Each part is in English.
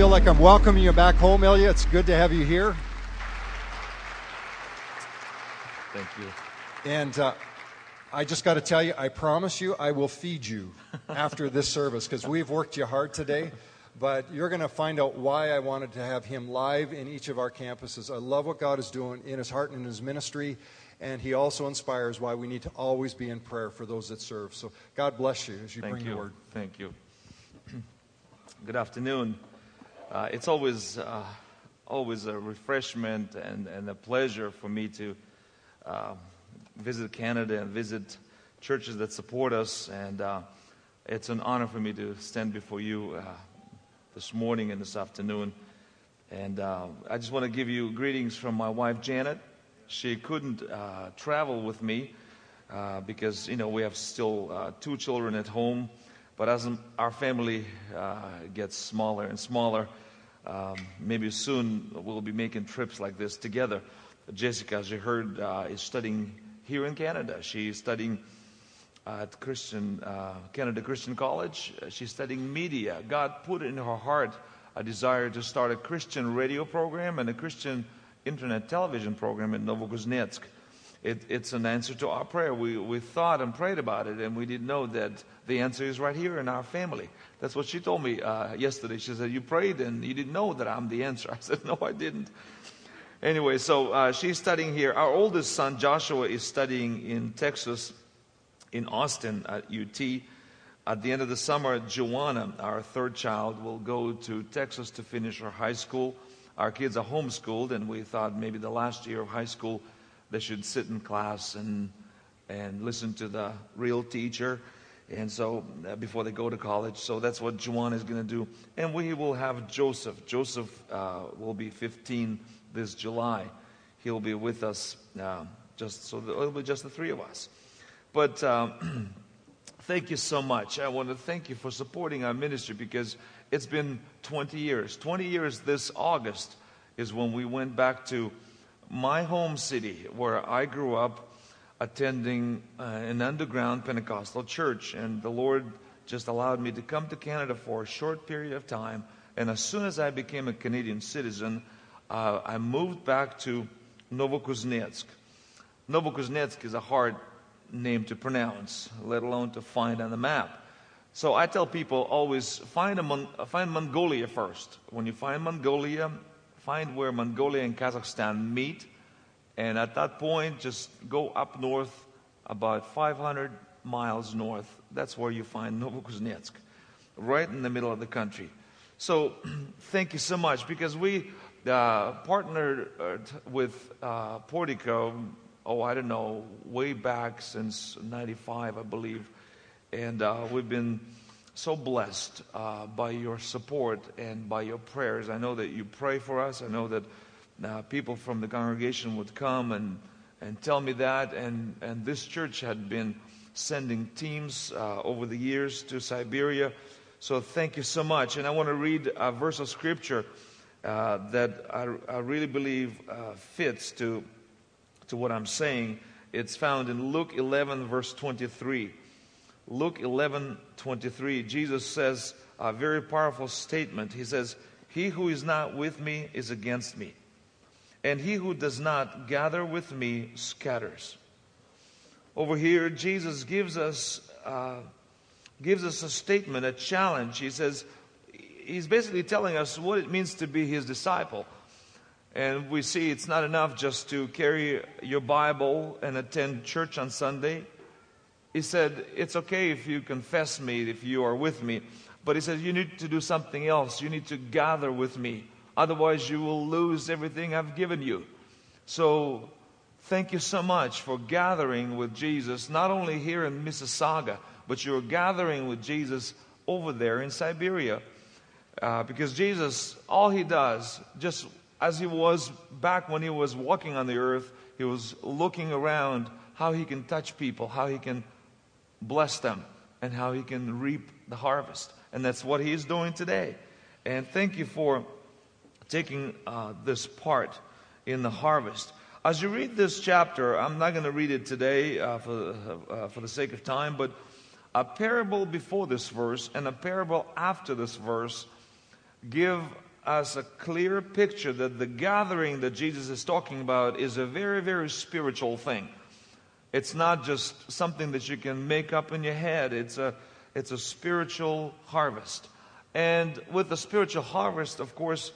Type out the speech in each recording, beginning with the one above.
feel like I'm welcoming you back home, Ilya. It's good to have you here. Thank you. And uh, I just got to tell you, I promise you, I will feed you after this service because we've worked you hard today. But you're going to find out why I wanted to have him live in each of our campuses. I love what God is doing in his heart and in his ministry. And he also inspires why we need to always be in prayer for those that serve. So God bless you as you Thank bring you. the word. Thank you. Good afternoon. Uh, it's always, uh, always a refreshment and, and a pleasure for me to uh, visit Canada and visit churches that support us. And uh, it's an honor for me to stand before you uh, this morning and this afternoon. And uh, I just want to give you greetings from my wife, Janet. She couldn't travel with me because, you know, we have still two children at home. But as our family uh, gets smaller and smaller, um, maybe soon we'll be making trips like this together. Jessica, as you heard, uh, is studying here in Canada. She's studying at Christian uh, Canada Christian College. Uh, She's studying media. God put in her heart a desire to start a Christian radio program and a Christian internet television program in Novokuznetsk. It, it's an answer to our prayer. We, we thought and prayed about it, and we didn't know that the answer is right here in our family. That's what she told me uh, yesterday. She said, You prayed and you didn't know that I'm the answer. I said, No, I didn't. Anyway, so uh, she's studying here. Our oldest son, Joshua, is studying in Texas, in Austin at UT. At the end of the summer, Joanna, our third child, will go to Texas to finish her high school. Our kids are homeschooled, and we thought maybe the last year of high school they should sit in class and and listen to the real teacher. And so uh, before they go to college, so that's what Joanna is going to do. And we will have Joseph. Joseph uh, will be 15 this July. He'll be with us uh, just so that it'll be just the three of us. But um, thank you so much. I want to thank you for supporting our ministry because it's been 20 years. 20 years this August is when we went back to my home city where I grew up attending uh, an underground Pentecostal church. And the Lord just allowed me to come to Canada for a short period of time. And as soon as I became a Canadian citizen, uh, I moved back to Novokuznetsk. Novokuznetsk is a hard name to pronounce, let alone to find on the map. So I tell people always find, Mon- find Mongolia first. When you find Mongolia, find where Mongolia and Kazakhstan meet. And at that point, just go up north about 500 miles north. That's where you find Novokuznetsk, right in the middle of the country. So thank you so much because we uh, partnered uh, with uh, Portico, oh, I don't know, way back since 95, I believe. And uh, we've been so blessed uh, by your support and by your prayers. I know that you pray for us. I know that uh, people from the congregation would come and, and tell me that. And, and this church had been sending teams uh, over the years to Siberia. So thank you so much. And I want to read a verse of scripture uh, that I, I really believe uh, fits to, to what I'm saying. It's found in Luke 11, verse 23. Luke 11, 23, Jesus says a very powerful statement. He says, He who is not with me is against me, and he who does not gather with me scatters. Over here, Jesus gives us, uh, gives us a statement, a challenge. He says, He's basically telling us what it means to be His disciple. And we see it's not enough just to carry your Bible and attend church on Sunday. He said, It's okay if you confess me, if you are with me. But he said, You need to do something else. You need to gather with me. Otherwise, you will lose everything I've given you. So, thank you so much for gathering with Jesus, not only here in Mississauga, but you're gathering with Jesus over there in Siberia. Uh, because Jesus, all he does, just as he was back when he was walking on the earth, he was looking around how he can touch people, how he can bless them, and how he can reap the harvest. And that's what he is doing today. And thank you for taking uh, this part in the harvest. As you read this chapter, I'm not going to read it today uh, for, uh, for the sake of time, but a parable before this verse and a parable after this verse give us a clear picture that the gathering that Jesus is talking about is a very, very spiritual thing. It's not just something that you can make up in your head. It's a, it's a spiritual harvest. And with the spiritual harvest, of course,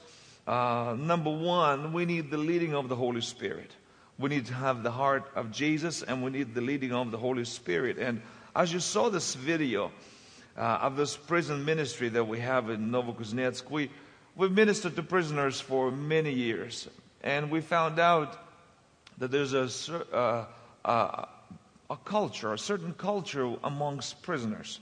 uh, number one, we need the leading of the Holy Spirit. We need to have the heart of Jesus and we need the leading of the Holy Spirit. And as you saw this video uh, of this prison ministry that we have in Novokuznetsk, we, we've ministered to prisoners for many years. And we found out that there's a, uh, uh, a culture, a certain culture amongst prisoners.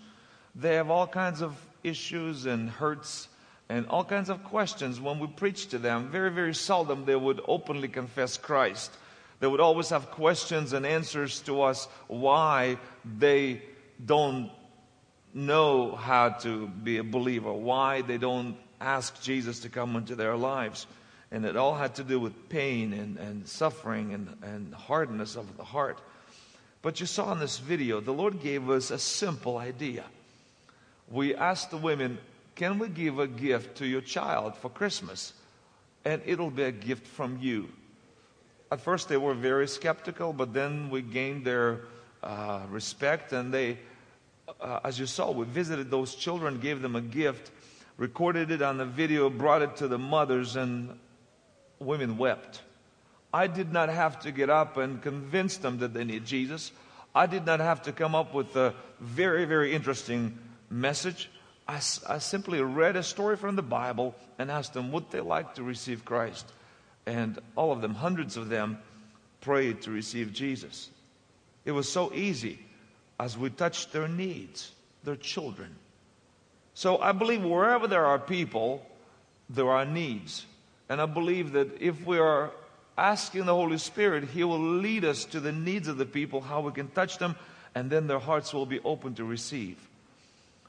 They have all kinds of issues and hurts and all kinds of questions when we preach to them. Very, very seldom they would openly confess Christ. They would always have questions and answers to us why they don't know how to be a believer, why they don't ask Jesus to come into their lives. And it all had to do with pain and, and suffering and, and hardness of the heart. But you saw in this video, the Lord gave us a simple idea. We asked the women, Can we give a gift to your child for Christmas? And it'll be a gift from you. At first, they were very skeptical, but then we gained their uh, respect, and they, uh, as you saw, we visited those children, gave them a gift, recorded it on the video, brought it to the mothers, and women wept. I did not have to get up and convince them that they need Jesus. I did not have to come up with a very, very interesting message. I, I simply read a story from the Bible and asked them would they like to receive Christ. And all of them, hundreds of them, prayed to receive Jesus. It was so easy as we touched their needs, their children. So I believe wherever there are people, there are needs. And I believe that if we are asking the Holy Spirit, He will lead us to the needs of the people, how we can touch them, and then their hearts will be open to receive.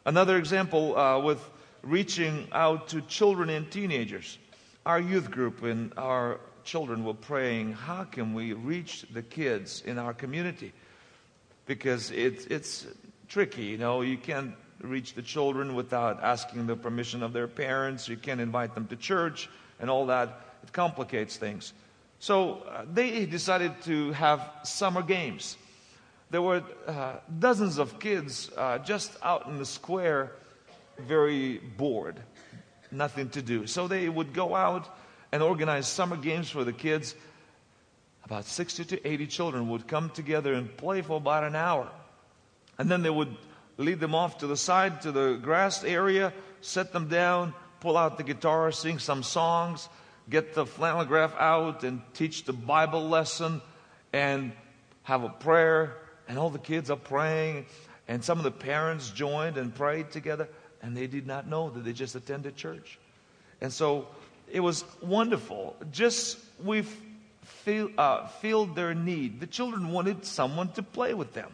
Another example uh, with reaching out to children and teenagers. Our youth group and our children were praying, how can we reach the kids in our community? Because it, it's tricky, you know, you can't reach the children without asking the permission of their parents, you can't invite them to church and all that. It complicates things. So uh, they decided to have summer games. There were uh, dozens of kids uh, just out in the square, very bored, nothing to do. So they would go out and organize summer games for the kids. About 60 to 80 children would come together and play for about an hour. And then they would lead them off to the side, to the grass area, set them down, pull out the guitar, sing some songs, get the flannel graph out and teach the Bible lesson and have a prayer. And all the kids are praying. And some of the parents joined and prayed together. And they did not know that they just attended church. And so it was wonderful. Just we feel, uh, filled their need. The children wanted someone to play with them.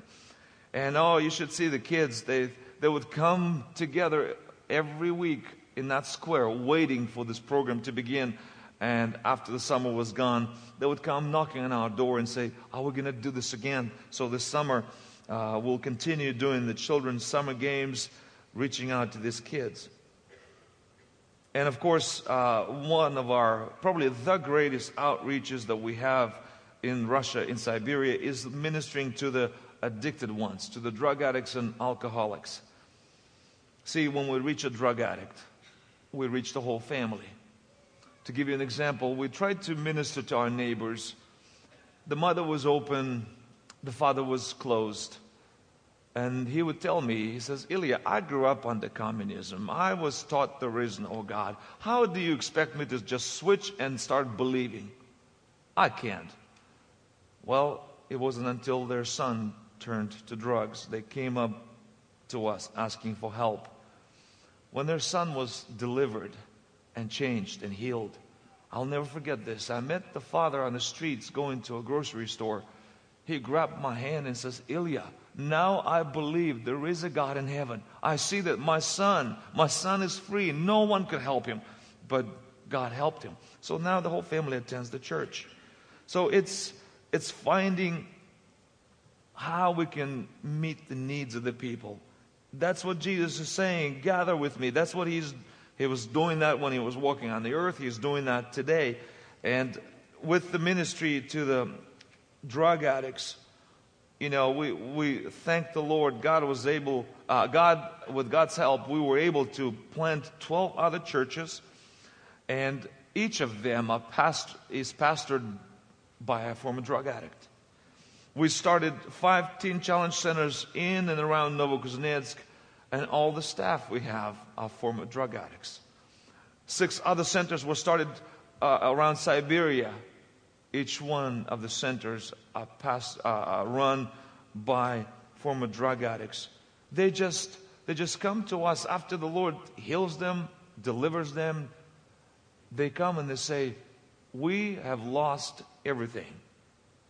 And oh, you should see the kids. They, they would come together every week in that square waiting for this program to begin. And after the summer was gone, they would come knocking on our door and say, Are we going to do this again? So this summer, uh, we'll continue doing the children's summer games, reaching out to these kids. And of course, uh, one of our, probably the greatest outreaches that we have in Russia, in Siberia, is ministering to the addicted ones, to the drug addicts and alcoholics. See, when we reach a drug addict, we reach the whole family. To give you an example, we tried to minister to our neighbors. The mother was open, the father was closed. And he would tell me, he says, Ilya, I grew up under communism. I was taught there is oh no God. How do you expect me to just switch and start believing? I can't. Well, it wasn't until their son turned to drugs. They came up to us asking for help. When their son was delivered, and changed and healed. I'll never forget this. I met the father on the streets going to a grocery store. He grabbed my hand and says, Ilya, now I believe there is a God in heaven. I see that my son, my son is free. No one could help him, but God helped him. So now the whole family attends the church. So it's, it's finding how we can meet the needs of the people. That's what Jesus is saying. Gather with me. That's what he's He was doing that when he was walking on the earth. He's doing that today. And with the ministry to the drug addicts, you know, we, we thank the Lord. God was able, uh, God, with God's help, we were able to plant 12 other churches, and each of them past, is pastored by a former drug addict. We started five teen challenge centers in and around Novokuznetsk, and all the staff we have are former drug addicts. Six other centers were started uh, around Siberia. Each one of the centers are uh, run by former drug addicts. They just, they just come to us after the Lord heals them, delivers them. They come and they say, We have lost everything.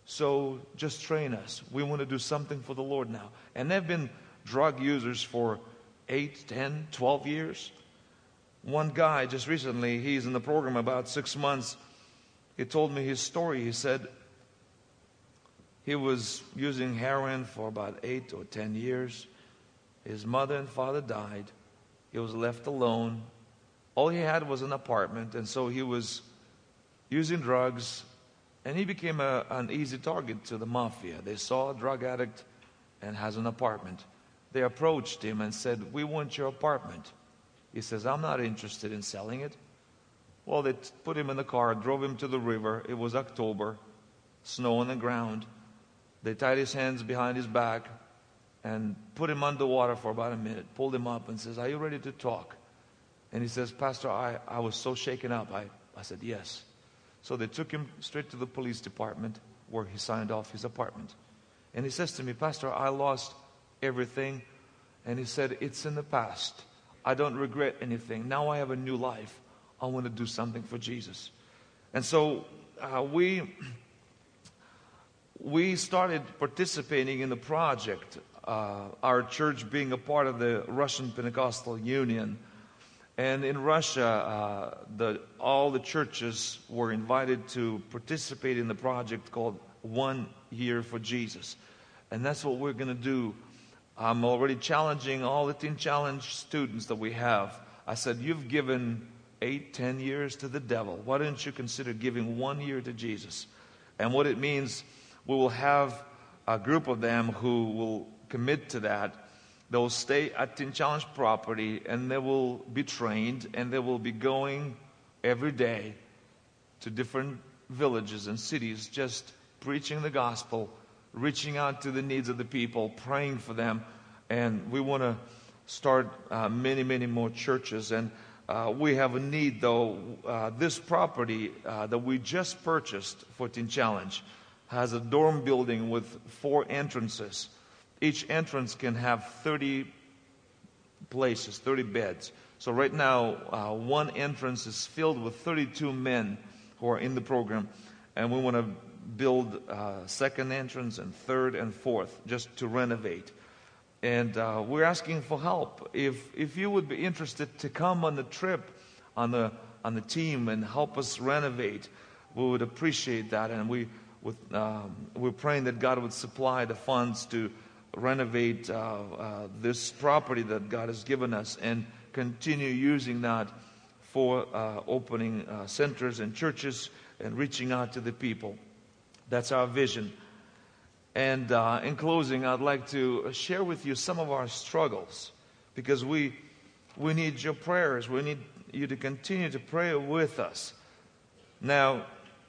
So just train us. We want to do something for the Lord now. And they've been drug users for 8, 10, 12 years. One guy just recently, he's in the program about six months. He told me his story. He said he was using heroin for about eight or ten years. His mother and father died. He was left alone. All he had was an apartment, and so he was using drugs, and he became a, an easy target to the mafia. They saw a drug addict and has an apartment they approached him and said, We want your apartment. He says, I'm not interested in selling it. Well, they put him in the car, drove him to the river. It was October, snow on the ground. They tied his hands behind his back and put him underwater for about a minute, pulled him up and says, Are you ready to talk? And he says, Pastor, I, I was so shaken up. I, I said, Yes. So they took him straight to the police department where he signed off his apartment. And he says to me, Pastor, I lost everything. And he said, It's in the past. I don't regret anything. Now I have a new life. I want to do something for Jesus. And so uh, we, we started participating in the project, uh, our church being a part of the Russian Pentecostal Union. And in Russia, uh, the, all the churches were invited to participate in the project called One Year for Jesus. And that's what we're going to do I'm already challenging all the Teen Challenge students that we have. I said, You've given eight, ten years to the devil. Why don't you consider giving one year to Jesus? And what it means, we will have a group of them who will commit to that. They'll stay at Teen Challenge property and they will be trained and they will be going every day to different villages and cities just preaching the gospel reaching out to the needs of the people, praying for them. And we want to start uh, many, many more churches. And uh, we have a need, though. Uh, this property uh, that we just purchased for Teen Challenge has a dorm building with four entrances. Each entrance can have 30 places, 30 beds. So right now, uh, one entrance is filled with 32 men who are in the program, and we want to build uh, second entrance and third and fourth just to renovate. And uh, we're asking for help. If, if you would be interested to come on the trip on the, on the team and help us renovate, we would appreciate that. And we, with, um, we're praying that God would supply the funds to renovate uh, uh, this property that God has given us and continue using that for uh, opening uh, centers and churches and reaching out to the people. That's our vision. And uh, in closing, I'd like to share with you some of our struggles because we, we need your prayers. We need you to continue to pray with us. Now,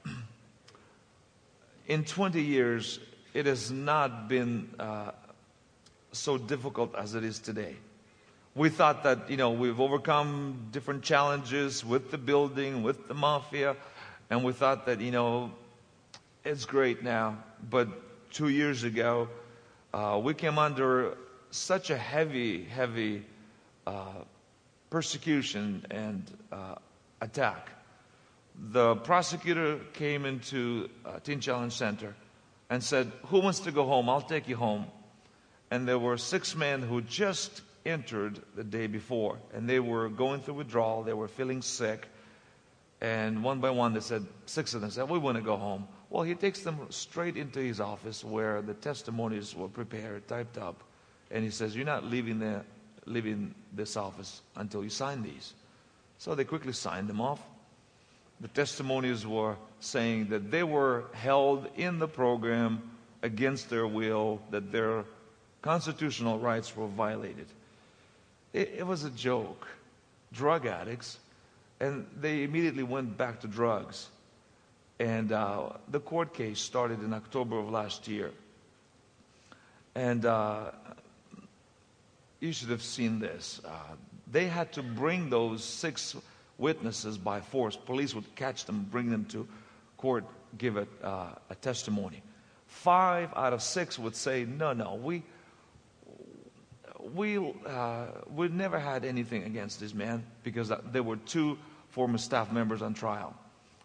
in 20 years, it has not been uh, so difficult as it is today. We thought that, you know, we've overcome different challenges with the building, with the mafia, and we thought that, you know, it's great now, but two years ago, uh, we came under such a heavy, heavy uh, persecution and uh, attack. The prosecutor came into uh, Teen Challenge Center and said, Who wants to go home? I'll take you home. And there were six men who just entered the day before, and they were going through withdrawal. They were feeling sick. And one by one, they said, six of them said, We want to go home. Well, he takes them straight into his office where the testimonies were prepared, typed up, and he says, You're not leaving, the, leaving this office until you sign these. So they quickly signed them off. The testimonies were saying that they were held in the program against their will, that their constitutional rights were violated. It, it was a joke. Drug addicts, and they immediately went back to drugs. And uh, the court case started in October of last year. And uh, you should have seen this. Uh, they had to bring those six witnesses by force. Police would catch them, bring them to court, give a, uh, a testimony. Five out of six would say, no, no, we, we, uh, we never had anything against this man because there were two former staff members on trial.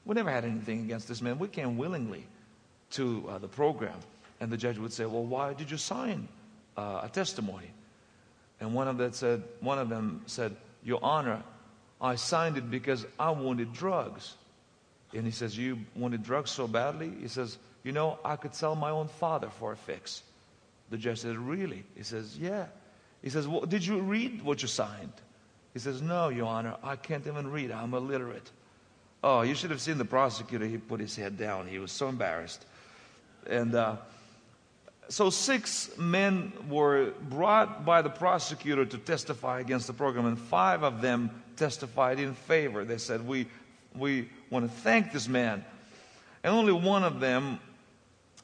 We never had anything against this man. We came willingly to uh, the program. And the judge would say, Well, why did you sign uh, a testimony? And one of, them said, one of them said, Your Honor, I signed it because I wanted drugs. And he says, You wanted drugs so badly? He says, You know, I could sell my own father for a fix. The judge says, Really? He says, Yeah. He says, Well, did you read what you signed? He says, No, Your Honor, I can't even read. I'm illiterate. Oh, you should have seen the prosecutor. He put his head down. He was so embarrassed. And uh, so six men were brought by the prosecutor to testify against the program, and five of them testified in favor. They said, We, we want to thank this man. And only one of them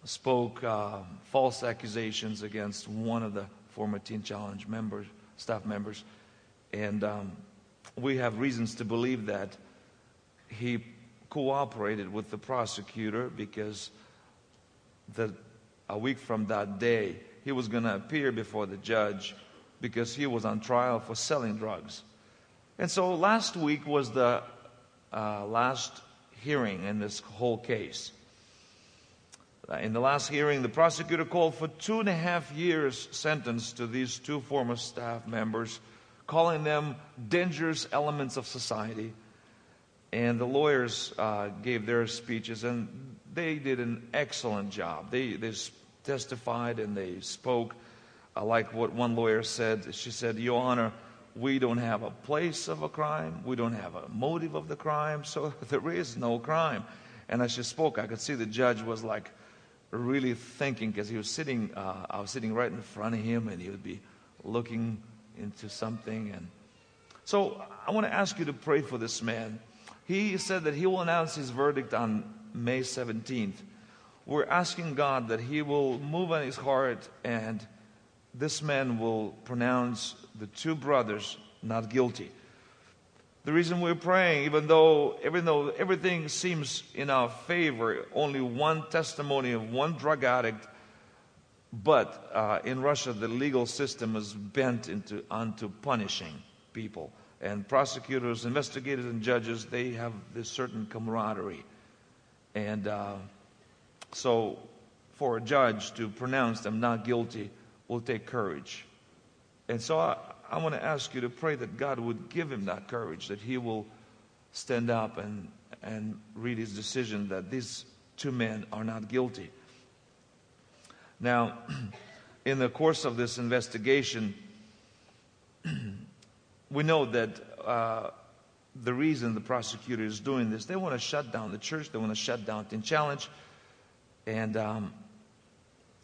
spoke uh, false accusations against one of the former Teen Challenge members, staff members. And um, we have reasons to believe that he cooperated with the prosecutor because the, a week from that day, he was going to appear before the judge because he was on trial for selling drugs. And so last week was the uh, last hearing in this whole case. Uh, in the last hearing, the prosecutor called for two and a half years sentence to these two former staff members, calling them dangerous elements of society and the lawyers uh, gave their speeches, and they did an excellent job. They, they testified and they spoke. I like what one lawyer said. She said, Your Honor, we don't have a place of a crime, we don't have a motive of the crime, so there is no crime. And as she spoke, I could see the judge was like really thinking because he was sitting, uh, I was sitting right in front of him, and he would be looking into something. And so I want to ask you to pray for this man. He said that he will announce his verdict on May 17th. We're asking God that he will move on his heart and this man will pronounce the two brothers not guilty. The reason we're praying, even though, even though everything seems in our favor, only one testimony of one drug addict, but uh, in Russia the legal system is bent into onto punishing people and prosecutors, investigators, and judges, they have this certain camaraderie. And uh, so, for a judge to pronounce them not guilty will take courage. And so, I want to ask you to pray that God would give him that courage, that he will stand up and, and read his decision that these two men are not guilty. Now, in the course of this investigation, we know that uh, the reason the prosecutor is doing this, they want to shut down the church, they want to shut down Teen Challenge, and um,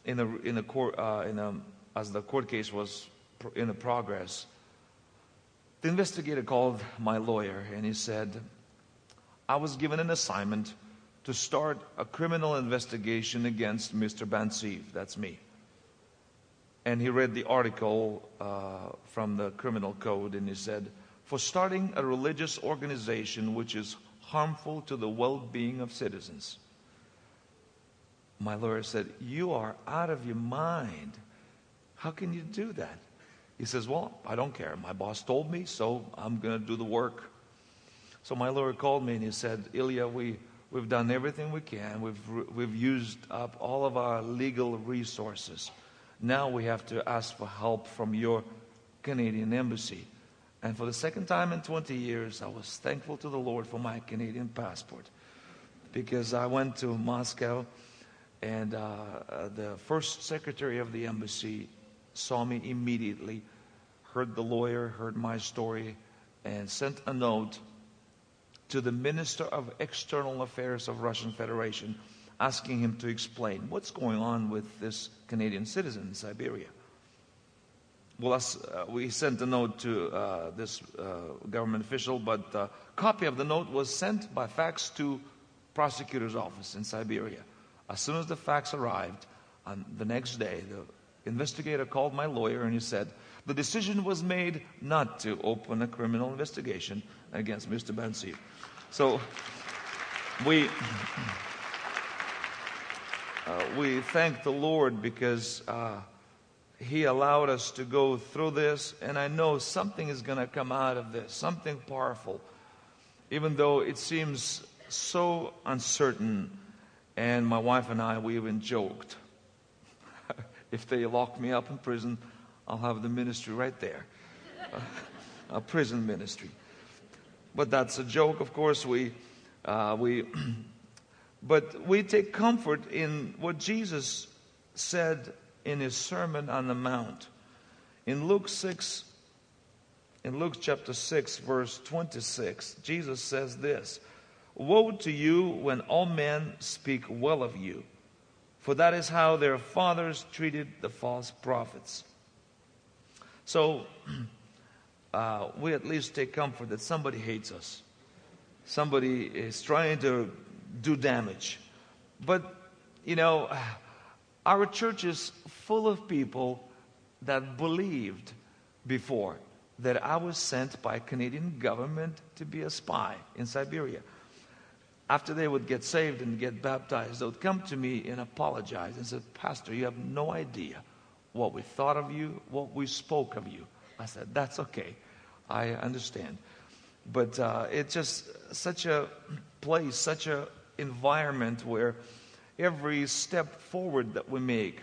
in the in the court uh, in a, as the court case was in the progress, the investigator called my lawyer and he said, "I was given an assignment to start a criminal investigation against Mr. Bansiv. That's me." and he read the article uh, from the criminal code and he said, For starting a religious organization which is harmful to the well being of citizens. My lawyer said, You are out of your mind. How can you do that? He says, Well, I don't care. My boss told me, so I'm going to do the work. So my lawyer called me and he said, Ilya, we, we've done everything we can. We've, we've used up all of our legal resources. Now we have to ask for help from your Canadian embassy. And for the second time in 20 years, I was thankful to the Lord for my Canadian passport because I went to Moscow and uh, the first secretary of the embassy saw me immediately, heard the lawyer, heard my story, and sent a note to the Minister of External Affairs of Russian Federation, asking him to explain what's going on with this Canadian citizen in Siberia. Well, uh, we sent a note to uh, this uh, government official, but a copy of the note was sent by fax to prosecutor's office in Siberia. As soon as the fax arrived, on the next day, the investigator called my lawyer and he said, the decision was made not to open a criminal investigation against Mr. Bansi. So we, uh, we thank the Lord because uh, He allowed us to go through this, and I know something is going to come out of this, something powerful, even though it seems so uncertain. And my wife and I, we even joked if they lock me up in prison, I'll have the ministry right there a prison ministry. But that's a joke, of course. We, uh, we, but we take comfort in what Jesus said in his Sermon on the Mount. In Luke 6, in Luke chapter 6, verse 26, Jesus says this Woe to you when all men speak well of you, for that is how their fathers treated the false prophets. So uh, we at least take comfort that somebody hates us. Somebody is trying to do damage. But, you know, our church is full of people that believed before that I was sent by Canadian government to be a spy in Siberia. After they would get saved and get baptized, they would come to me and apologize and say, Pastor, you have no idea what we thought of you, what we spoke of you. I said, That's okay. I understand. But uh, it's just such a place, such an environment where every step forward that we make,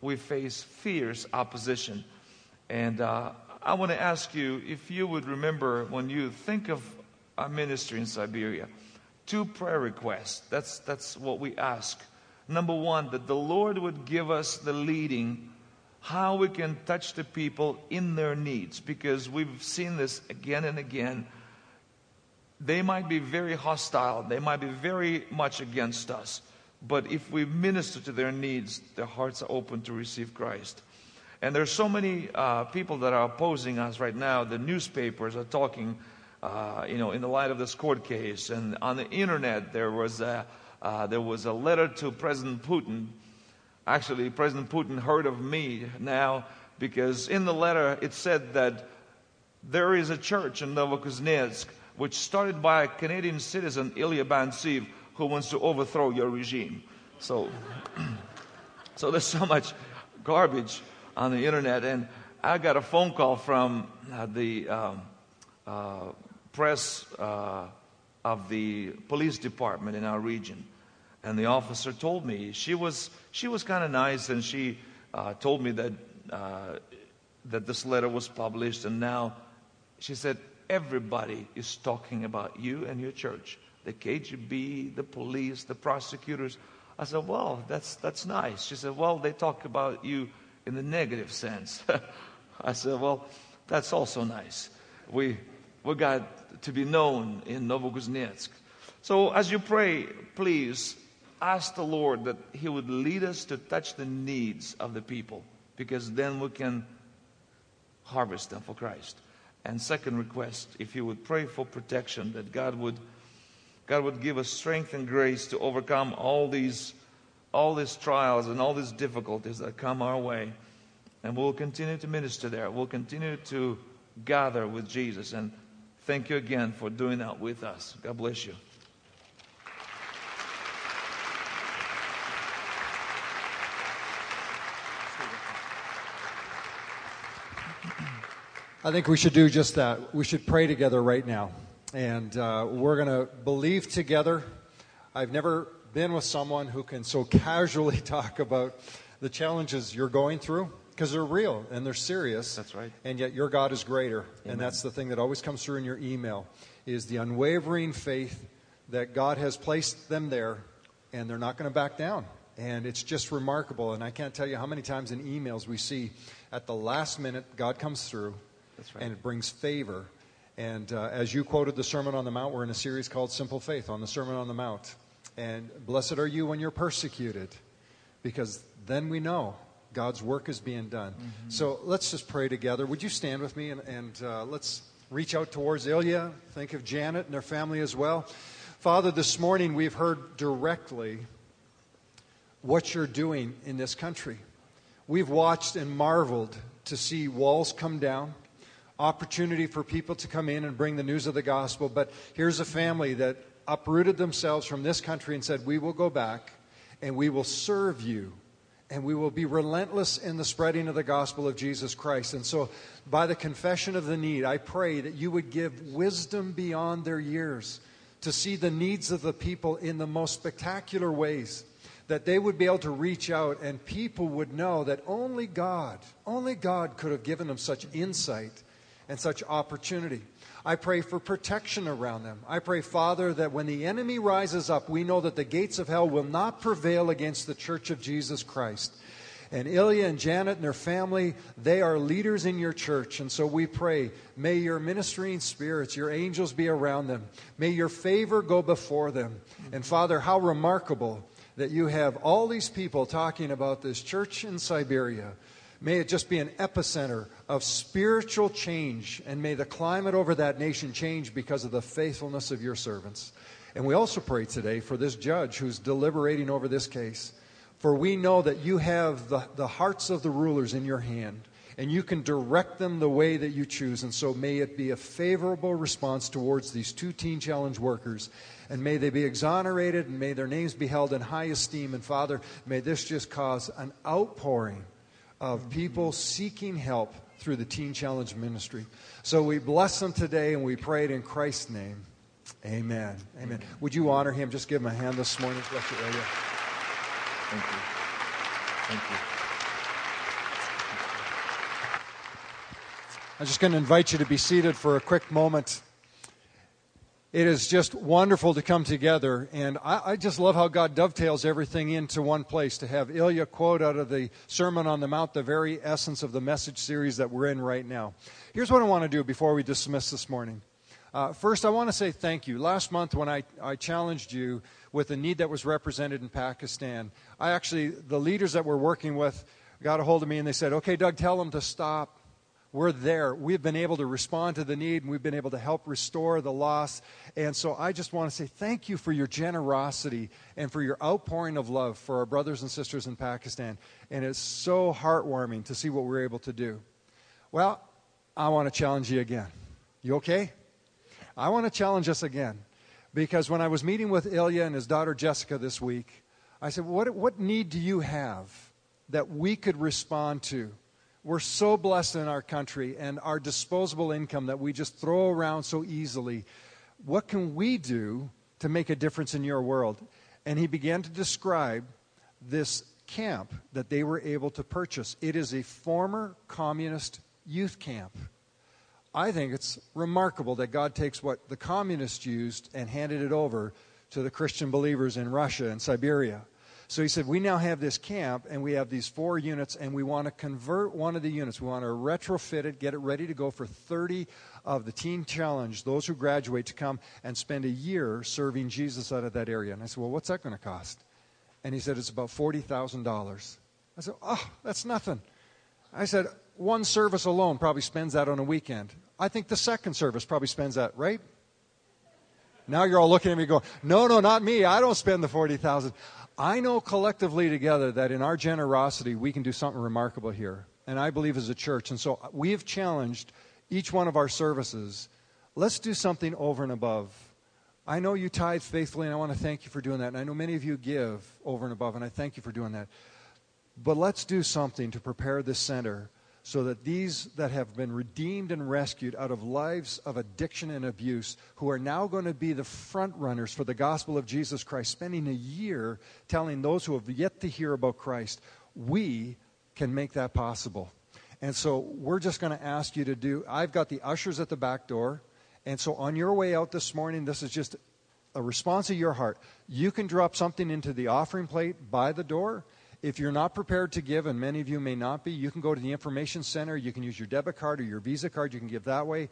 we face fierce opposition. And uh, I want to ask you if you would remember when you think of our ministry in Siberia, two prayer requests. That's, that's what we ask. Number one, that the Lord would give us the leading how we can touch the people in their needs because we've seen this again and again. They might be very hostile, they might be very much against us, but if we minister to their needs, their hearts are open to receive Christ. And there's so many uh, people that are opposing us right now. The newspapers are talking, uh, you know, in the light of this court case, and on the internet there was a uh, there was a letter to President Putin Actually, President Putin heard of me now because in the letter it said that there is a church in Novokuznetsk which started by a Canadian citizen, Ilya Bantsiv, who wants to overthrow your regime. So, so there's so much garbage on the internet. And I got a phone call from uh, the um, uh, press uh, of the police department in our region. And the officer told me she was she was kind of nice, and she uh, told me that uh, that this letter was published, and now she said everybody is talking about you and your church, the KGB, the police, the prosecutors. I said, well, that's that's nice. She said, well, they talk about you in the negative sense. I said, well, that's also nice. We we got to be known in Novokuznetsk. So as you pray, please ask the Lord that He would lead us to touch the needs of the people because then we can harvest them for Christ. And second request, if you would pray for protection, that God would God would give us strength and grace to overcome all these all these trials and all these difficulties that come our way. And we'll continue to minister there. We'll continue to gather with Jesus. And thank you again for doing that with us. God bless you. I think we should do just that. We should pray together right now. And uh, we're going to believe together. I've never been with someone who can so casually talk about the challenges you're going through because they're real and they're serious. That's right. And yet your God is greater. Amen. And that's the thing that always comes through in your email is the unwavering faith that God has placed them there and they're not going to back down. And it's just remarkable. And I can't tell you how many times in emails we see at the last minute God comes through right. and it brings favor. And uh, as you quoted the Sermon on the Mount, we're in a series called Simple Faith on the Sermon on the Mount. And blessed are you when you're persecuted, because then we know God's work is being done. Mm-hmm. So let's just pray together. Would you stand with me and, and uh, let's reach out towards Ilya? Think of Janet and their family as well. Father, this morning we've heard directly what you're doing in this country. We've watched and marveled to see walls come down opportunity for people to come in and bring the news of the gospel. But here's a family that uprooted themselves from this country and said, We will go back and we will serve you and we will be relentless in the spreading of the gospel of Jesus Christ. And so, by the confession of the need, I pray that you would give wisdom beyond their years to see the needs of the people in the most spectacular ways. That they would be able to reach out and people would know that only God, only God could have given them such insight and such opportunity. I pray for protection around them. I pray, Father, that when the enemy rises up, we know that the gates of hell will not prevail against the church of Jesus Christ. And Ilya and Janet and their family, they are leaders in your church. And so we pray, may your ministering spirits, your angels be around them. May your favor go before them. And Father, how remarkable that you have all these people talking about this church in Siberia May it just be an epicenter of spiritual change, and may the climate over that nation change because of the faithfulness of your servants. And we also pray today for this judge who's deliberating over this case. For we know that you have the, the hearts of the rulers in your hand, and you can direct them the way that you choose. And so may it be a favorable response towards these two Teen Challenge workers. And may they be exonerated, and may their names be held in high esteem. And Father, may this just cause an outpouring of people seeking help through the Teen Challenge ministry. So we bless them today and we pray it in Christ's name. Amen. Amen. Would you honor him? Just give him a hand this morning. Bless you, Radio. Thank you. Thank you. I'm just going to invite you to be seated for a quick moment. It is just wonderful to come together, and I, I, just love how God dovetails everything into one place. To have Ilya quote out of the Sermon on the Mount, the very essence of the message series that we're in right now. Here's what I want to do before we dismiss this morning. Uh, first, I want to say thank you. Last month, when I, I challenged you with the need that was represented in Pakistan, I actually, the leaders that we're working with got a hold of me and they said, okay, Doug, tell them to stop we're there. We've been able to respond to the need and we've been able to help restore the loss. And so I just want to say thank you for your generosity and for your outpouring of love for our brothers and sisters in Pakistan. And it's so heartwarming to see what we're able to do. Well, I want to challenge you again. You okay? I want to challenge us again. Because when I was meeting with Ilya and his daughter Jessica this week, I said, What, what need do you have that we could respond to? We're so blessed in our country and our disposable income that we just throw around so easily. What can we do to make a difference in your world? And he began to describe this camp that they were able to purchase. It is a former communist youth camp. I think it's remarkable that God takes what the communists used and handed it over to the Christian believers in Russia and Siberia. So he said, We now have this camp and we have these four units, and we want to convert one of the units. We want to retrofit it, get it ready to go for 30 of the Teen Challenge, those who graduate, to come and spend a year serving Jesus out of that area. And I said, Well, what's that going to cost? And he said, It's about $40,000. I said, Oh, that's nothing. I said, One service alone probably spends that on a weekend. I think the second service probably spends that, right? Now you're all looking at me going, No, no, not me. I don't spend the 40000 I know collectively together that in our generosity, we can do something remarkable here. And I believe as a church. And so uh, we have challenged each one of our services let's do something over and above. I know you tithe faithfully, and I want to thank you for doing that. And I know many of you give over and above, and I thank you for doing that. But let's do something to prepare this center so that these that have been redeemed and rescued out of lives of addiction and abuse, who are now going to be the front runners for the gospel of Jesus Christ, spending a year telling those who have yet to hear about Christ, we can make that possible. And so we're just going to ask you to do. I've got the ushers at the back door. And so on your way out this morning, this is just a response of your heart. You can drop something into the offering plate by the door if you're not prepared to give, and many of you may not be, you can go to the information center. You can use your debit card or your Visa card. You can give that way.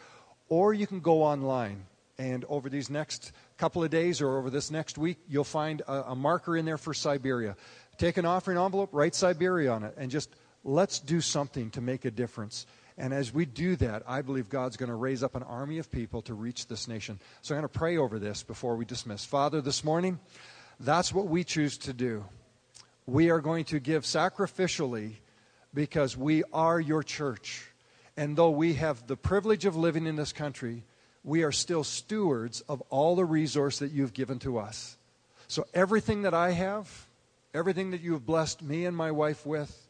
or you can go online. And over these next couple of days or over this next week, you'll find a, a marker in there for Siberia. Take an offering envelope, write Siberia on it, and just let's do something to make a difference. And as we do that, I believe God's going to raise up an army of people to reach this nation. So I'm going to pray over this before we dismiss. Father, this morning, that's what we choose to do. We are going to give sacrificially because we are your church. And though we have the privilege of living in this country, we are still stewards of all the resource that you've given to us. So everything that I have, everything that you have blessed me and my wife with,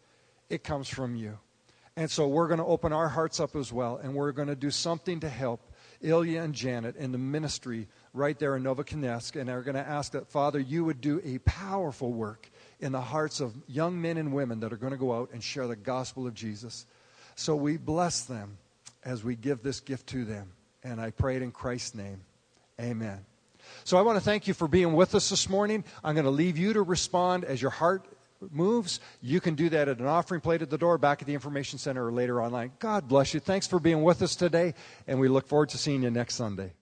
it comes from you. And so we're going to open our hearts up as well, and we're going to do something to help Ilya and Janet in the ministry right there in Novokuznetsk. And are going to ask that, Father, you would do a powerful work in the hearts of young men and women that are going to go out and share the gospel of Jesus. So we bless them as we give this gift to them. And I pray it in Christ's name. Amen. So I want to thank you for being with us this morning. I'm going to leave you to respond as your heart moves. You can do that at an offering plate at the door, back at the information center, or later online. God bless you. Thanks for being with us today, and we look forward to seeing you next Sunday.